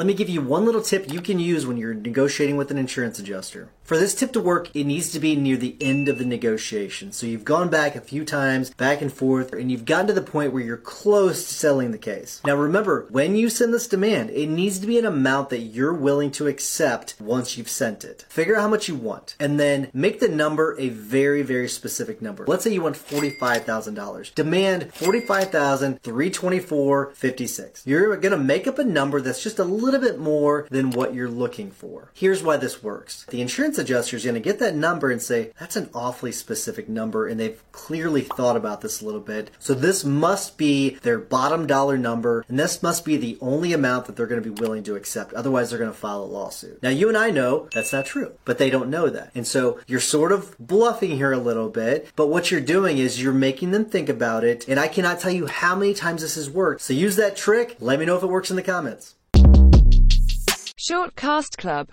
Let me give you one little tip you can use when you're negotiating with an insurance adjuster. For this tip to work, it needs to be near the end of the negotiation. So you've gone back a few times, back and forth, and you've gotten to the point where you're close to selling the case. Now remember, when you send this demand, it needs to be an amount that you're willing to accept once you've sent it. Figure out how much you want, and then make the number a very, very specific number. Let's say you want $45,000. Demand $45,324.56. You're gonna make up a number that's just a little bit more than what you're looking for. Here's why this works. The insurance adjuster is going to get that number and say, that's an awfully specific number, and they've clearly thought about this a little bit. So this must be their bottom dollar number, and this must be the only amount that they're going to be willing to accept. Otherwise, they're going to file a lawsuit. Now, you and I know that's not true, but they don't know that. And so you're sort of bluffing here a little bit, but what you're doing is you're making them think about it, and I cannot tell you how many times this has worked. So use that trick. Let me know if it works in the comments. Short Cast Club